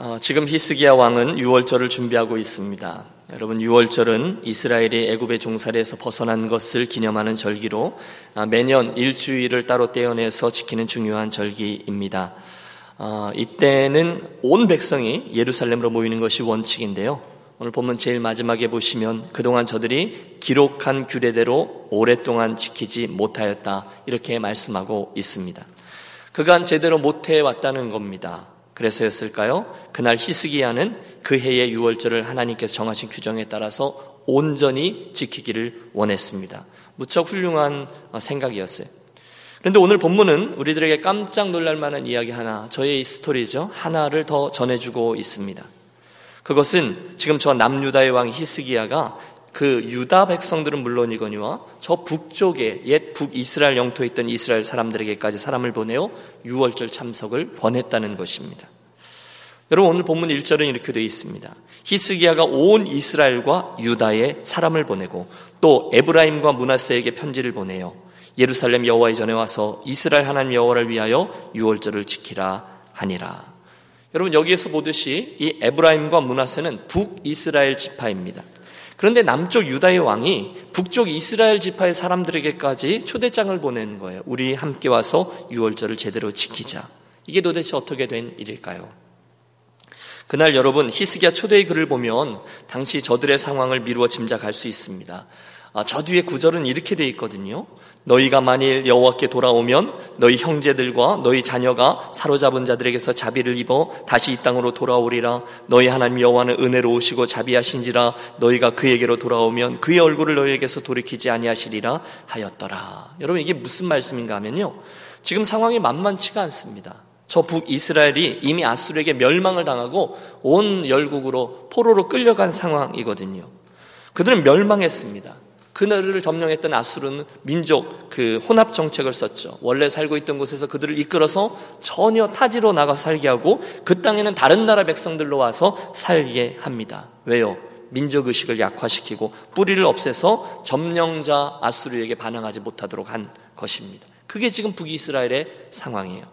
어, 지금 히스기야 왕은 유월절을 준비하고 있습니다. 여러분 유월절은 이스라엘이 애굽의 종살이에서 벗어난 것을 기념하는 절기로 아, 매년 일주일을 따로 떼어내서 지키는 중요한 절기입니다. 어, 이때는 온 백성이 예루살렘으로 모이는 것이 원칙인데요. 오늘 본문 제일 마지막에 보시면 그동안 저들이 기록한 규례대로 오랫동안 지키지 못하였다 이렇게 말씀하고 있습니다. 그간 제대로 못해 왔다는 겁니다. 그래서였을까요? 그날 히스기야는 그 해의 유월절을 하나님께서 정하신 규정에 따라서 온전히 지키기를 원했습니다. 무척 훌륭한 생각이었어요. 그런데 오늘 본문은 우리들에게 깜짝 놀랄 만한 이야기 하나, 저의 스토리죠. 하나를 더 전해주고 있습니다. 그것은 지금 저 남유다의 왕 히스기야가 그 유다 백성들은 물론이거니와 저 북쪽에 옛 북이스라엘 영토에 있던 이스라엘 사람들에게까지 사람을 보내어 유월절 참석을 권했다는 것입니다. 여러분 오늘 본문 1절은 이렇게 되어 있습니다. 히스기야가 온 이스라엘과 유다에 사람을 보내고 또 에브라임과 문하세에게 편지를 보내요. 예루살렘 여호와의 전에 와서 이스라엘 하나님 여호와를 위하여 유월절을 지키라 하니라. 여러분 여기에서 보듯이 이 에브라임과 문하세는 북이스라엘 지파입니다. 그런데 남쪽 유다의 왕이 북쪽 이스라엘 지파의 사람들에게까지 초대장을 보낸 거예요. 우리 함께 와서 유월절을 제대로 지키자. 이게 도대체 어떻게 된 일일까요? 그날 여러분 히스기야 초대의 글을 보면 당시 저들의 상황을 미루어 짐작할 수 있습니다. 아, 저 뒤에 구절은 이렇게 돼 있거든요. 너희가 만일 여호와께 돌아오면 너희 형제들과 너희 자녀가 사로잡은 자들에게서 자비를 입어 다시 이 땅으로 돌아오리라. 너희 하나님 여호와는 은혜로우시고 자비하신지라. 너희가 그에게로 돌아오면 그의 얼굴을 너희에게서 돌이키지 아니하시리라 하였더라. 여러분 이게 무슨 말씀인가 하면요. 지금 상황이 만만치가 않습니다. 저 북이스라엘이 이미 아수르에게 멸망을 당하고 온 열국으로 포로로 끌려간 상황이거든요. 그들은 멸망했습니다. 그날을 점령했던 아수르는 민족 그 혼합 정책을 썼죠. 원래 살고 있던 곳에서 그들을 이끌어서 전혀 타지로 나가 살게 하고 그 땅에는 다른 나라 백성들로 와서 살게 합니다. 왜요? 민족 의식을 약화시키고 뿌리를 없애서 점령자 아수르에게 반항하지 못하도록 한 것입니다. 그게 지금 북이스라엘의 상황이에요.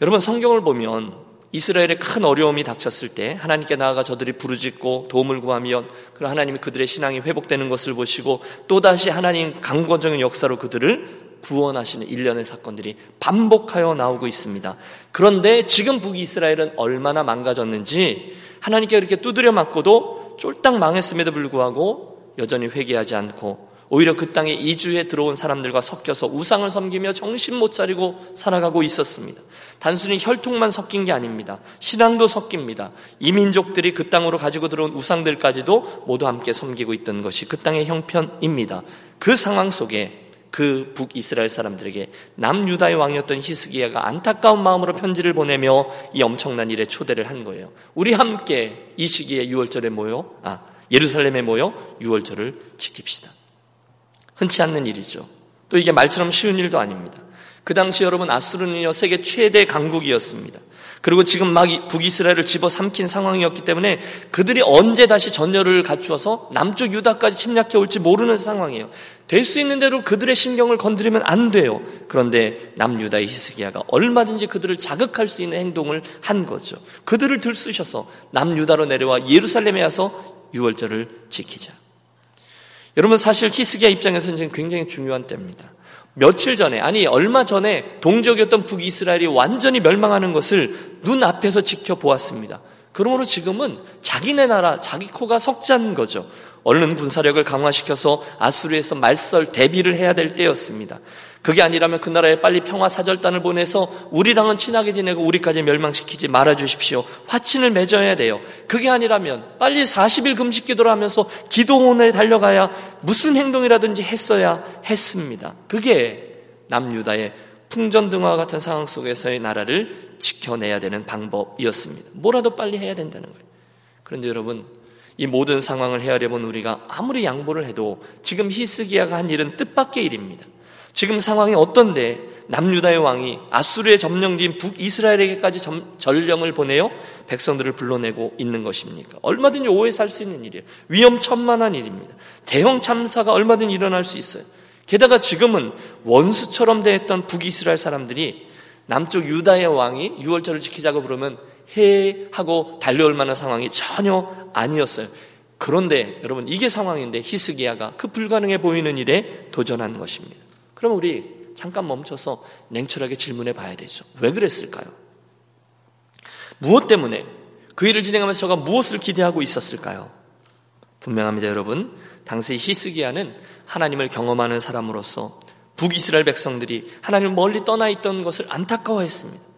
여러분 성경을 보면 이스라엘에 큰 어려움이 닥쳤을 때 하나님께 나아가 저들이 부르짖고 도움을 구하면 그 하나님이 그들의 신앙이 회복되는 것을 보시고 또다시 하나님 강권적인 역사로 그들을 구원하시는 일련의 사건들이 반복하여 나오고 있습니다. 그런데 지금 북이스라엘은 얼마나 망가졌는지 하나님께 그렇게 두드려 맞고도 쫄딱 망했음에도 불구하고 여전히 회개하지 않고 오히려 그 땅에 이주해 들어온 사람들과 섞여서 우상을 섬기며 정신 못 차리고 살아가고 있었습니다. 단순히 혈통만 섞인 게 아닙니다. 신앙도 섞입니다. 이민족들이 그 땅으로 가지고 들어온 우상들까지도 모두 함께 섬기고 있던 것이 그 땅의 형편입니다. 그 상황 속에 그 북이스라엘 사람들에게 남유다의 왕이었던 히스기야가 안타까운 마음으로 편지를 보내며 이 엄청난 일에 초대를 한 거예요. 우리 함께 이 시기에 6월절에 모여 아 예루살렘에 모여 6월절을 지킵시다. 흔치 않는 일이죠. 또 이게 말처럼 쉬운 일도 아닙니다. 그 당시 여러분 아수르는요 세계 최대 강국이었습니다. 그리고 지금 막 북이스라엘을 집어삼킨 상황이었기 때문에 그들이 언제 다시 전열을 갖추어서 남쪽 유다까지 침략해 올지 모르는 상황이에요. 될 수 있는 대로 그들의 신경을 건드리면 안 돼요. 그런데 남유다의 히스기야가 얼마든지 그들을 자극할 수 있는 행동을 한 거죠. 그들을 들쑤셔서 남유다로 내려와 예루살렘에 와서 유월절을 지키자. 여러분 사실 히스기야 입장에서는 지금 굉장히 중요한 때입니다. 며칠 전에 아니 얼마 전에 동족이었던 북이스라엘이 완전히 멸망하는 것을 눈앞에서 지켜보았습니다. 그러므로 지금은 자기네 나라 자기 코가 석잔 거죠. 얼른 군사력을 강화시켜서 아수르에서 말설 대비를 해야 될 때였습니다. 그게 아니라면 그 나라에 빨리 평화 사절단을 보내서 우리랑은 친하게 지내고 우리까지 멸망시키지 말아 주십시오. 화친을 맺어야 돼요. 그게 아니라면 빨리 40일 금식 기도를 하면서 기도원에 달려가야 무슨 행동이라든지 했어야 했습니다. 그게 남유다의 풍전등화 같은 상황 속에서의 나라를 지켜내야 되는 방법이었습니다. 뭐라도 빨리 해야 된다는 거예요. 그런데 여러분, 이 모든 상황을 헤아려 본 우리가 아무리 양보를 해도 지금 히스기야가 한 일은 뜻밖의 일입니다. 지금 상황이 어떤데 남유다의 왕이 아수르의 점령지인 북이스라엘에게까지 전령을 보내어 백성들을 불러내고 있는 것입니까? 얼마든지 오해 살 수 있는 일이에요. 위험천만한 일입니다. 대형 참사가 얼마든지 일어날 수 있어요. 게다가 지금은 원수처럼 대했던 북이스라엘 사람들이 남쪽 유다의 왕이 유월절을 지키자고 부르면 해 하고 달려올 만한 상황이 전혀 아니었어요. 그런데 여러분 이게 상황인데 히스기야가 그 불가능해 보이는 일에 도전한 것입니다. 그럼 우리 잠깐 멈춰서 냉철하게 질문해 봐야 되죠. 왜 그랬을까요? 무엇 때문에 그 일을 진행하면서 저가 무엇을 기대하고 있었을까요? 분명합니다, 여러분. 당시 히스기야는 하나님을 경험하는 사람으로서 북이스라엘 백성들이 하나님을 멀리 떠나 있던 것을 안타까워했습니다.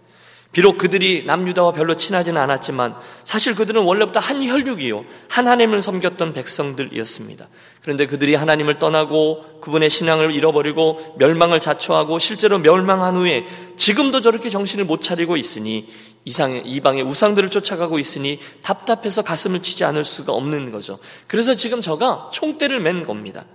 비록 그들이 남유다와 별로 친하지는 않았지만 사실 그들은 원래부터 한 혈육이요. 한 하나님을 섬겼던 백성들이었습니다. 그런데 그들이 하나님을 떠나고 그분의 신앙을 잃어버리고 멸망을 자초하고 실제로 멸망한 후에 지금도 저렇게 정신을 못 차리고 있으니 이상의 이방의 우상들을 쫓아가고 있으니 답답해서 가슴을 치지 않을 수가 없는 거죠. 그래서 지금 저가 총대를 맨 겁니다.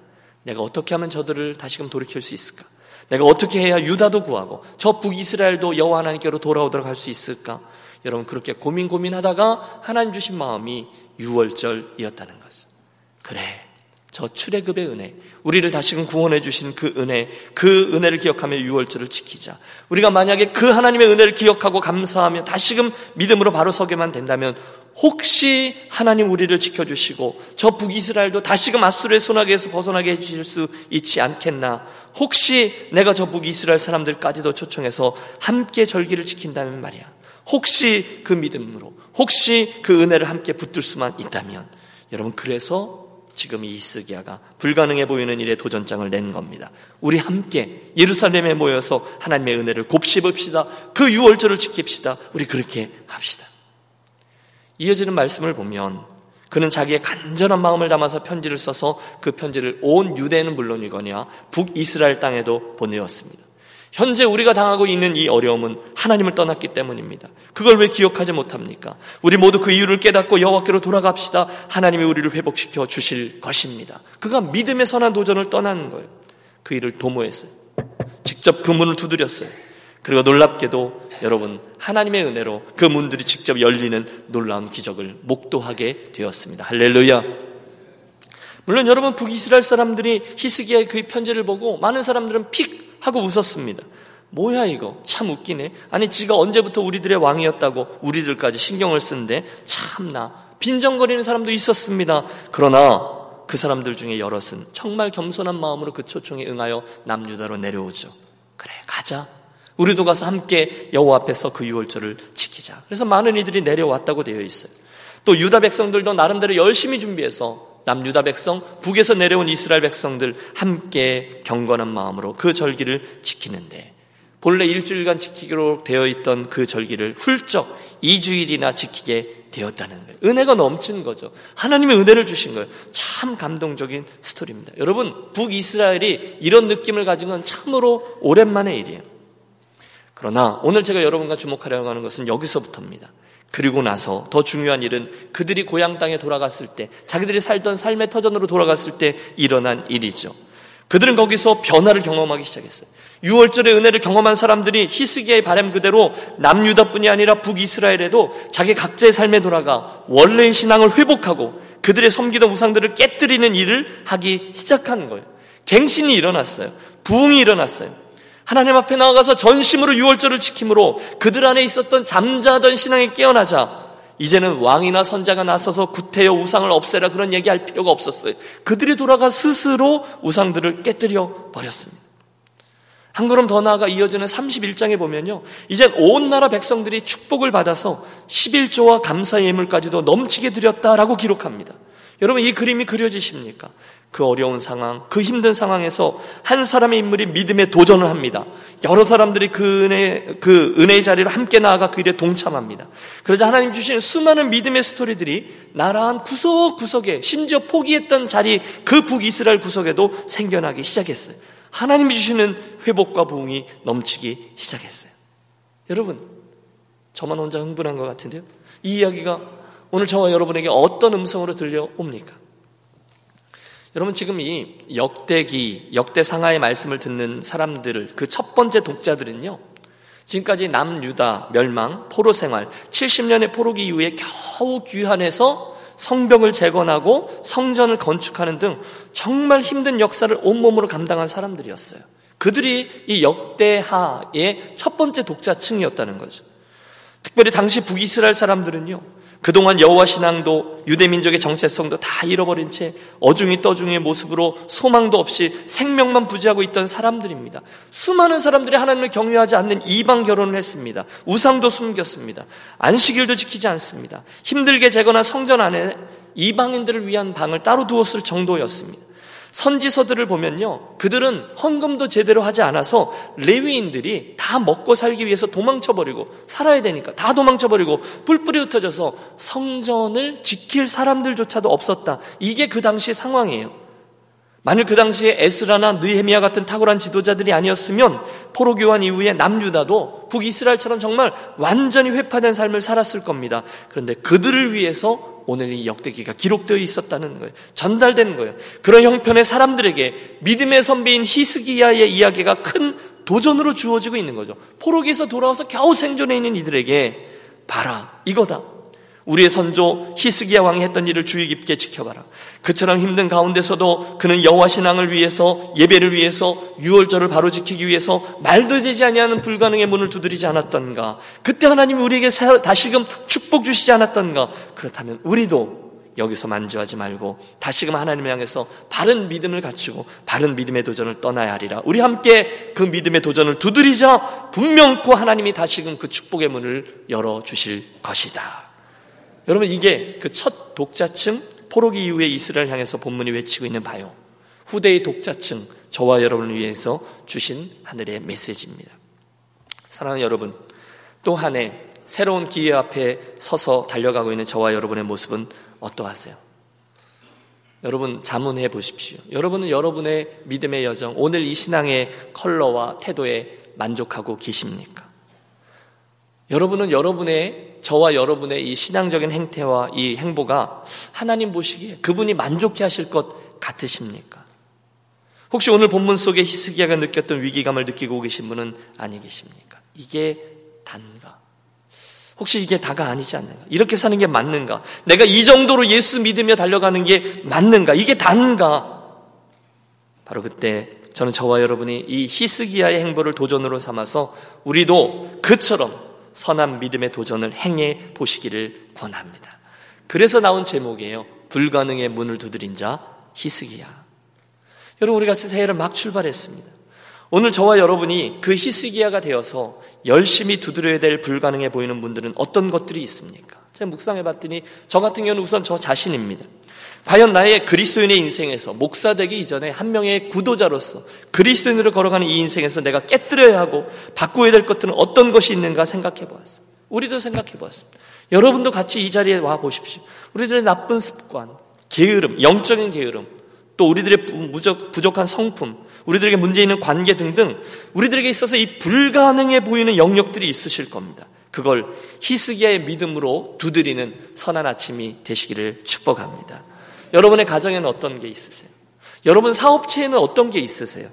내가 어떻게 하면 저들을 다시금 돌이킬 수 있을까? 내가 어떻게 해야 유다도 구하고 저 북이스라엘도 여호와 하나님께로 돌아오도록 할 수 있을까? 여러분 그렇게 고민 고민하다가 하나님 주신 마음이 유월절이었다는 것을. 그래. 저 출애굽의 은혜, 우리를 다시금 구원해 주신 그 은혜, 그 은혜를 기억하며 유월절을 지키자. 우리가 만약에 그 하나님의 은혜를 기억하고 감사하며 다시금 믿음으로 바로 서게만 된다면 혹시 하나님 우리를 지켜주시고 저 북이스라엘도 다시금 아수르의 소나기에서 벗어나게 해주실 수 있지 않겠나? 혹시 내가 저 북이스라엘 사람들까지도 초청해서 함께 절기를 지킨다면 말이야. 혹시 그 믿음으로 혹시 그 은혜를 함께 붙들 수만 있다면. 여러분 그래서 지금 이 이스기야가 불가능해 보이는 일에 도전장을 낸 겁니다. 우리 함께 예루살렘에 모여서 하나님의 은혜를 곱씹읍시다. 그 유월절을 지킵시다. 우리 그렇게 합시다. 이어지는 말씀을 보면 그는 자기의 간절한 마음을 담아서 편지를 써서 그 편지를 온 유대는 물론이거냐 북이스라엘 땅에도 보내었습니다. 현재 우리가 당하고 있는 이 어려움은 하나님을 떠났기 때문입니다. 그걸 왜 기억하지 못합니까? 우리 모두 그 이유를 깨닫고 여호와께로 돌아갑시다. 하나님이 우리를 회복시켜 주실 것입니다. 그가 믿음의 선한 도전을 떠나는 거예요. 그 일을 도모했어요. 직접 그 문을 두드렸어요. 그리고 놀랍게도 여러분 하나님의 은혜로 그 문들이 직접 열리는 놀라운 기적을 목도하게 되었습니다. 할렐루야. 물론 여러분 북이스라엘 사람들이 히스기야의 그 편지를 보고 많은 사람들은 픽 하고 웃었습니다. 뭐야 이거 참 웃기네. 아니 지가 언제부터 우리들의 왕이었다고 우리들까지 신경을 쓰는데 참나 빈정거리는 사람도 있었습니다. 그러나 그 사람들 중에 여럿은 정말 겸손한 마음으로 그 초청에 응하여 남유다로 내려오죠. 그래 가자. 우리도 가서 함께 여호와 앞에서 그 유월절을 지키자. 그래서 많은 이들이 내려왔다고 되어 있어요. 또 유다 백성들도 나름대로 열심히 준비해서 남유다 백성, 북에서 내려온 이스라엘 백성들 함께 경건한 마음으로 그 절기를 지키는데 본래 일주일간 지키기로 되어 있던 그 절기를 훌쩍 2주일이나 지키게 되었다는 거예요. 은혜가 넘친 거죠. 하나님의 은혜를 주신 거예요. 참 감동적인 스토리입니다. 여러분, 북이스라엘이 이런 느낌을 가진 건 참으로 오랜만의 일이에요. 그러나 오늘 제가 여러분과 주목하려고 하는 것은 여기서부터입니다. 그리고 나서 더 중요한 일은 그들이 고향 땅에 돌아갔을 때, 자기들이 살던 삶의 터전으로 돌아갔을 때 일어난 일이죠. 그들은 거기서 변화를 경험하기 시작했어요. 6월절의 은혜를 경험한 사람들이 히스기야의 바람 그대로 남유다뿐이 아니라 북이스라엘에도 자기 각자의 삶에 돌아가 원래의 신앙을 회복하고 그들의 섬기던 우상들을 깨뜨리는 일을 하기 시작한 거예요. 갱신이 일어났어요. 부흥이 일어났어요. 하나님 앞에 나아가서 전심으로 유월절을 지킴으로 그들 안에 있었던 잠자던 신앙이 깨어나자 이제는 왕이나 선자가 나서서 구태여 우상을 없애라 그런 얘기할 필요가 없었어요. 그들이 돌아가 스스로 우상들을 깨뜨려 버렸습니다. 한 걸음 더 나아가 이어지는 31장에 보면요. 이젠 온 나라 백성들이 축복을 받아서 11조와 감사 예물까지도 넘치게 드렸다라고 기록합니다. 여러분 이 그림이 그려지십니까? 그 어려운 상황, 그 힘든 상황에서 한 사람의 인물이 믿음에 도전을 합니다. 여러 사람들이 그 은혜, 그 은혜의 자리로 함께 나아가 그 일에 동참합니다. 그러자 하나님 주시는 수많은 믿음의 스토리들이 나라 한 구석구석에 심지어 포기했던 자리 그 북이스라엘 구석에도 생겨나기 시작했어요. 하나님이 주시는 회복과 부흥이 넘치기 시작했어요. 여러분, 저만 혼자 흥분한 것 같은데요? 이 이야기가 오늘 저와 여러분에게 어떤 음성으로 들려옵니까? 여러분 지금 이 역대기, 역대상하의 말씀을 듣는 사람들을 그 첫 번째 독자들은요. 지금까지 남유다 멸망, 포로 생활, 70년의 포로기 이후에 겨우 귀환해서 성벽을 재건하고 성전을 건축하는 등 정말 힘든 역사를 온몸으로 감당한 사람들이었어요. 그들이 이 역대하의 첫 번째 독자층이었다는 거죠. 특별히 당시 북이스라엘 사람들은요. 그동안 여호와 신앙도 유대 민족의 정체성도 다 잃어버린 채 어중이 떠중의 모습으로 소망도 없이 생명만 부지하고 있던 사람들입니다. 수많은 사람들이 하나님을 경외하지 않는 이방 결혼을 했습니다. 우상도 숨겼습니다. 안식일도 지키지 않습니다. 힘들게 재거나 성전 안에 이방인들을 위한 방을 따로 두었을 정도였습니다. 선지서들을 보면요. 그들은 헌금도 제대로 하지 않아서 레위인들이 다 먹고 살기 위해서 도망쳐버리고 살아야 되니까 다 도망쳐버리고 뿔뿔이 흩어져서 성전을 지킬 사람들조차도 없었다. 이게 그 당시 상황이에요. 만일 그 당시에 에스라나 느헤미야 같은 탁월한 지도자들이 아니었으면 포로 교환 이후에 남유다도 북이스라엘처럼 정말 완전히 회파된 삶을 살았을 겁니다. 그런데 그들을 위해서 오늘 이 역대기가 기록되어 있었다는 거예요. 전달된 거예요. 그런 형편의 사람들에게 믿음의 선배인 히스기야의 이야기가 큰 도전으로 주어지고 있는 거죠. 포로기에서 돌아와서 겨우 생존해 있는 이들에게 봐라 이거다. 우리의 선조 히스기야 왕이 했던 일을 주의 깊게 지켜봐라. 그처럼 힘든 가운데서도 그는 여호와 신앙을 위해서 예배를 위해서 유월절을 바로 지키기 위해서 말도 되지 아니하는 불가능의 문을 두드리지 않았던가? 그때 하나님이 우리에게 다시금 축복 주시지 않았던가? 그렇다면 우리도 여기서 만주하지 말고 다시금 하나님을 향해서 바른 믿음을 갖추고 바른 믿음의 도전을 떠나야 하리라. 우리 함께 그 믿음의 도전을 두드리자 분명코 하나님이 다시금 그 축복의 문을 열어 주실 것이다. 여러분 이게 그 첫 독자층 포로기 이후에 이스라엘 향해서 본문이 외치고 있는 바요. 후대의 독자층 저와 여러분을 위해서 주신 하늘의 메시지입니다. 사랑하는 여러분, 또 한 해 새로운 기회 앞에 서서 달려가고 있는 저와 여러분의 모습은 어떠하세요? 여러분 자문해 보십시오. 여러분은 여러분의 믿음의 여정, 오늘 이 신앙의 컬러와 태도에 만족하고 계십니까? 여러분은 여러분의 저와 여러분의 이 신앙적인 행태와 이 행보가 하나님 보시기에 그분이 만족해 하실 것 같으십니까? 혹시 오늘 본문 속에 히스기야가 느꼈던 위기감을 느끼고 계신 분은 아니 계십니까? 이게 단가? 혹시 이게 다가 아니지 않는가? 이렇게 사는 게 맞는가? 내가 이 정도로 예수 믿으며 달려가는 게 맞는가? 이게 단가? 바로 그때 저는 저와 여러분이 이 히스기야의 행보를 도전으로 삼아서 우리도 그처럼 선한 믿음의 도전을 행해 보시기를 권합니다. 그래서 나온 제목이에요. 불가능의 문을 두드린 자 히스기야. 여러분 우리가 새해를 막 출발했습니다. 오늘 저와 여러분이 그 히스기야가 되어서 열심히 두드려야 될 불가능해 보이는 분들은 어떤 것들이 있습니까? 제가 묵상해 봤더니 저 같은 경우는 우선 저 자신입니다. 과연 나의 그리스도인의 인생에서 목사 되기 이전에 한 명의 구도자로서 그리스도인으로 걸어가는 이 인생에서 내가 깨뜨려야 하고 바꾸어야 될 것들은 어떤 것이 있는가 생각해 보았습니다. 우리도 생각해 보았습니다. 여러분도 같이 이 자리에 와 보십시오. 우리들의 나쁜 습관, 게으름, 영적인 게으름, 또 우리들의 부족, 부족한 성품, 우리들에게 문제 있는 관계 등등 우리들에게 있어서 이 불가능해 보이는 영역들이 있으실 겁니다. 그걸 히스기야의 믿음으로 두드리는 선한 아침이 되시기를 축복합니다. 여러분의 가정에는 어떤 게 있으세요? 여러분 사업체에는 어떤 게 있으세요?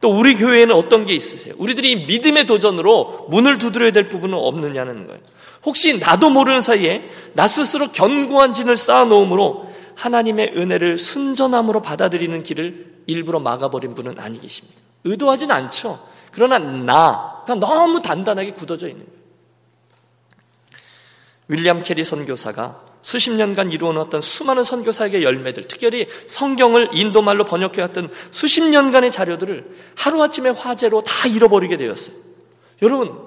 또 우리 교회에는 어떤 게 있으세요? 우리들이 믿음의 도전으로 문을 두드려야 될 부분은 없느냐는 거예요. 혹시 나도 모르는 사이에 나 스스로 견고한 진을 쌓아놓음으로 하나님의 은혜를 순전함으로 받아들이는 길을 일부러 막아버린 분은 아니 계십니까? 의도하진 않죠. 그러나 나가 너무 단단하게 굳어져 있는 거예요. 윌리엄 캐리 선교사가 수십 년간 이루어놓았던 수많은 선교사에게 열매들, 특별히 성경을 인도말로 번역해왔던 수십 년간의 자료들을 하루아침에 화재로 다 잃어버리게 되었어요. 여러분,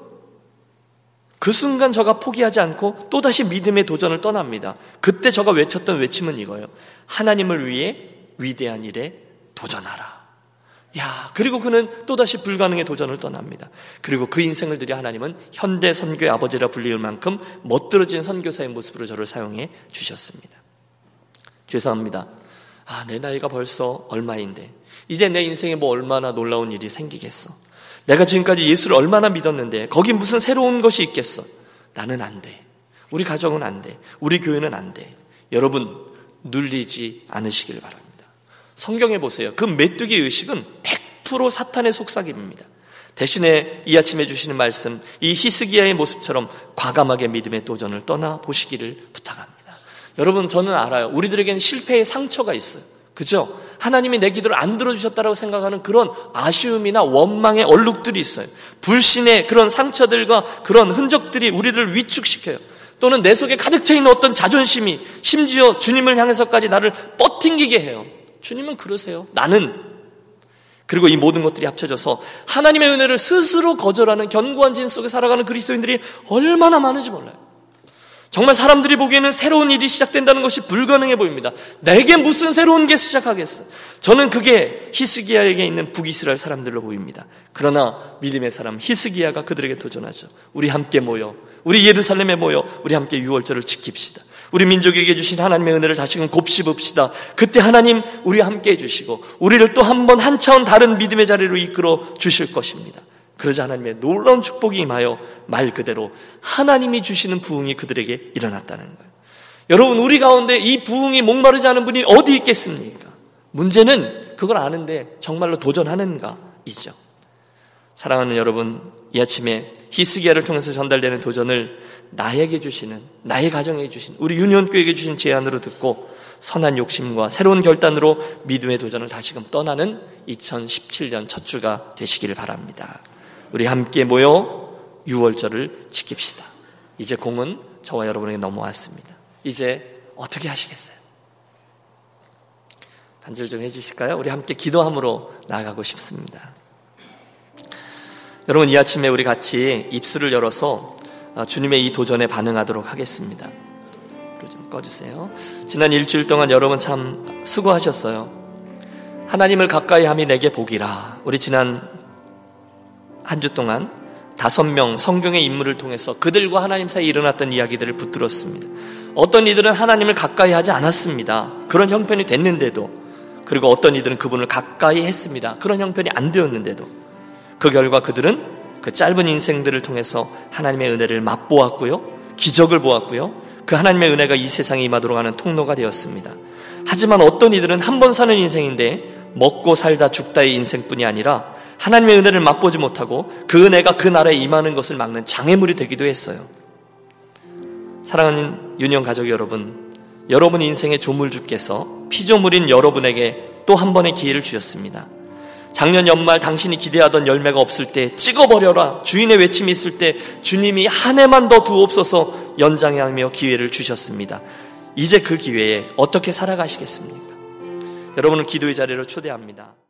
그 순간 저가 포기하지 않고 또다시 믿음의 도전을 떠납니다. 그때 저가 외쳤던 외침은 이거예요. 하나님을 위해 위대한 일에 도전하라. 야, 그리고 그는 또다시 불가능의 도전을 떠납니다. 그리고 그 인생을 들여 하나님은 현대 선교의 아버지라 불리울 만큼 멋들어진 선교사의 모습으로 저를 사용해 주셨습니다. 죄송합니다. 아, 내 나이가 벌써 얼마인데. 이제 내 인생에 뭐 얼마나 놀라운 일이 생기겠어. 내가 지금까지 예수를 얼마나 믿었는데, 거기 무슨 새로운 것이 있겠어. 나는 안 돼. 우리 가정은 안 돼. 우리 교회는 안 돼. 여러분, 눌리지 않으시길 바랍니다. 성경에 보세요. 그 메뚜기 의식은 100% 사탄의 속삭임입니다. 대신에 이 아침에 주시는 말씀, 이 히스기야의 모습처럼 과감하게 믿음의 도전을 떠나 보시기를 부탁합니다. 여러분, 저는 알아요. 우리들에게는 실패의 상처가 있어요. 그죠? 하나님이 내 기도를 안 들어주셨다라고 생각하는 그런 아쉬움이나 원망의 얼룩들이 있어요. 불신의 그런 상처들과 그런 흔적들이 우리를 위축시켜요. 또는 내 속에 가득 차 있는 어떤 자존심이 심지어 주님을 향해서까지 나를 뻗팅기게 해요. 주님은 그러세요. 나는 그리고 이 모든 것들이 합쳐져서 하나님의 은혜를 스스로 거절하는 견고한 진 속에 살아가는 그리스도인들이 얼마나 많은지 몰라요. 정말 사람들이 보기에는 새로운 일이 시작된다는 것이 불가능해 보입니다. 내게 무슨 새로운 게 시작하겠어? 저는 그게 히스기야에게 있는 북이스라엘 사람들로 보입니다. 그러나 믿음의 사람 히스기야가 그들에게 도전하죠. 우리 함께 모여, 우리 예루살렘에 모여, 우리 함께 유월절을 지킵시다. 우리 민족에게 주신 하나님의 은혜를 다시금 곱씹읍시다. 그때 하나님 우리 함께 해주시고 우리를 또 한 번 한 차원 다른 믿음의 자리로 이끌어 주실 것입니다. 그러자 하나님의 놀라운 축복이 임하여 말 그대로 하나님이 주시는 부흥이 그들에게 일어났다는 거예요. 여러분, 우리 가운데 이 부흥이 목마르지 않은 분이 어디 있겠습니까? 문제는 그걸 아는데 정말로 도전하는가? 이죠. 사랑하는 여러분, 이 아침에 히스기야를 통해서 전달되는 도전을 나에게 주시는, 나의 가정에 주신, 우리 유니온교회에게 주신 제안으로 듣고 선한 욕심과 새로운 결단으로 믿음의 도전을 다시금 떠나는 2017년 첫 주가 되시기를 바랍니다. 우리 함께 모여 6월절을 지킵시다. 이제 공은 저와 여러분에게 넘어왔습니다. 이제 어떻게 하시겠어요? 반절 좀 해주실까요? 우리 함께 기도함으로 나아가고 싶습니다. 여러분, 이 아침에 우리 같이 입술을 열어서 아, 주님의 이 도전에 반응하도록 하겠습니다. 좀 꺼주세요. 지난 일주일 동안 여러분 참 수고하셨어요. 하나님을 가까이 함이 내게 복이라. 우리 지난 한 주 동안 다섯 명 성경의 인물을 통해서 그들과 하나님 사이에 일어났던 이야기들을 붙들었습니다. 어떤 이들은 하나님을 가까이 하지 않았습니다. 그런 형편이 됐는데도 그리고 어떤 이들은 그분을 가까이 했습니다. 그런 형편이 안 되었는데도 그 결과 그들은 그 짧은 인생들을 통해서 하나님의 은혜를 맛보았고요. 기적을 보았고요. 그 하나님의 은혜가 이 세상에 임하도록 하는 통로가 되었습니다. 하지만 어떤 이들은 한 번 사는 인생인데 먹고 살다 죽다의 인생뿐이 아니라 하나님의 은혜를 맛보지 못하고 그 은혜가 그 나라에 임하는 것을 막는 장애물이 되기도 했어요. 사랑하는 유년 가족 여러분, 여러분 인생의 조물주께서 피조물인 여러분에게 또 한 번의 기회를 주셨습니다. 작년 연말 당신이 기대하던 열매가 없을 때 찍어버려라 주인의 외침이 있을 때 주님이 한 해만 더 두옵소서 연장하며 기회를 주셨습니다. 이제 그 기회에 어떻게 살아가시겠습니까? 여러분을 기도의 자리로 초대합니다.